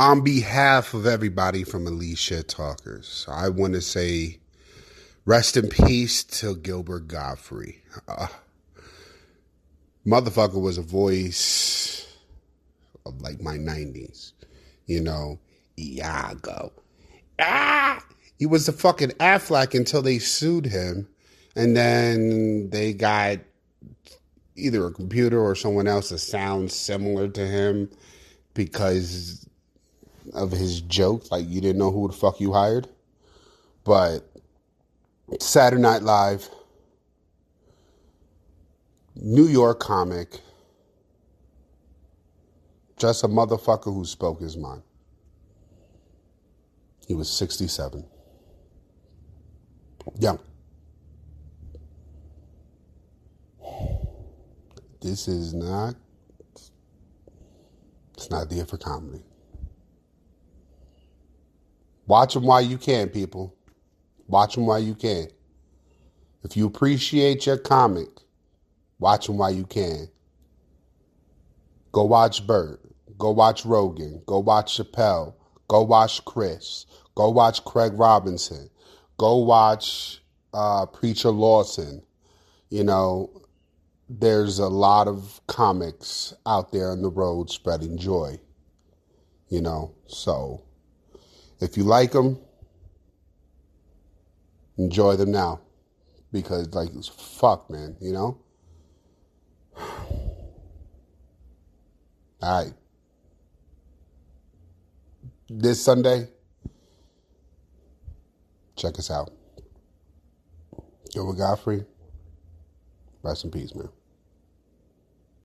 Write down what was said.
On behalf of everybody from Elite Shit Talkers, I want to say rest in peace to Gilbert Gottfried. Uh, motherfucker was a voice of like my 90s. You know, Iago. Ah! He was the fucking Aflac until they sued him. And then they got either a computer or someone else that sounds similar to him because of his joke. Like you didn't know who the fuck you hired. But Saturday Night Live, New York comic, just a motherfucker who spoke his mind. He was 67. Young. This is not, it's not there for comedy. Watch them while you can, people. Watch them while you can. If you appreciate your comic, watch them while you can. Go watch Bert. Go watch Rogan. Go watch Chappelle. Go watch Chris. Go watch Craig Robinson. Go watch uh, Preacher Lawson. You know, there's a lot of comics out there on the road spreading joy. You know, so if you like them, enjoy them now. Because, like, fuck, man, you know? All right. This Sunday, check us out. Gilbert Gottfried, rest in peace, man.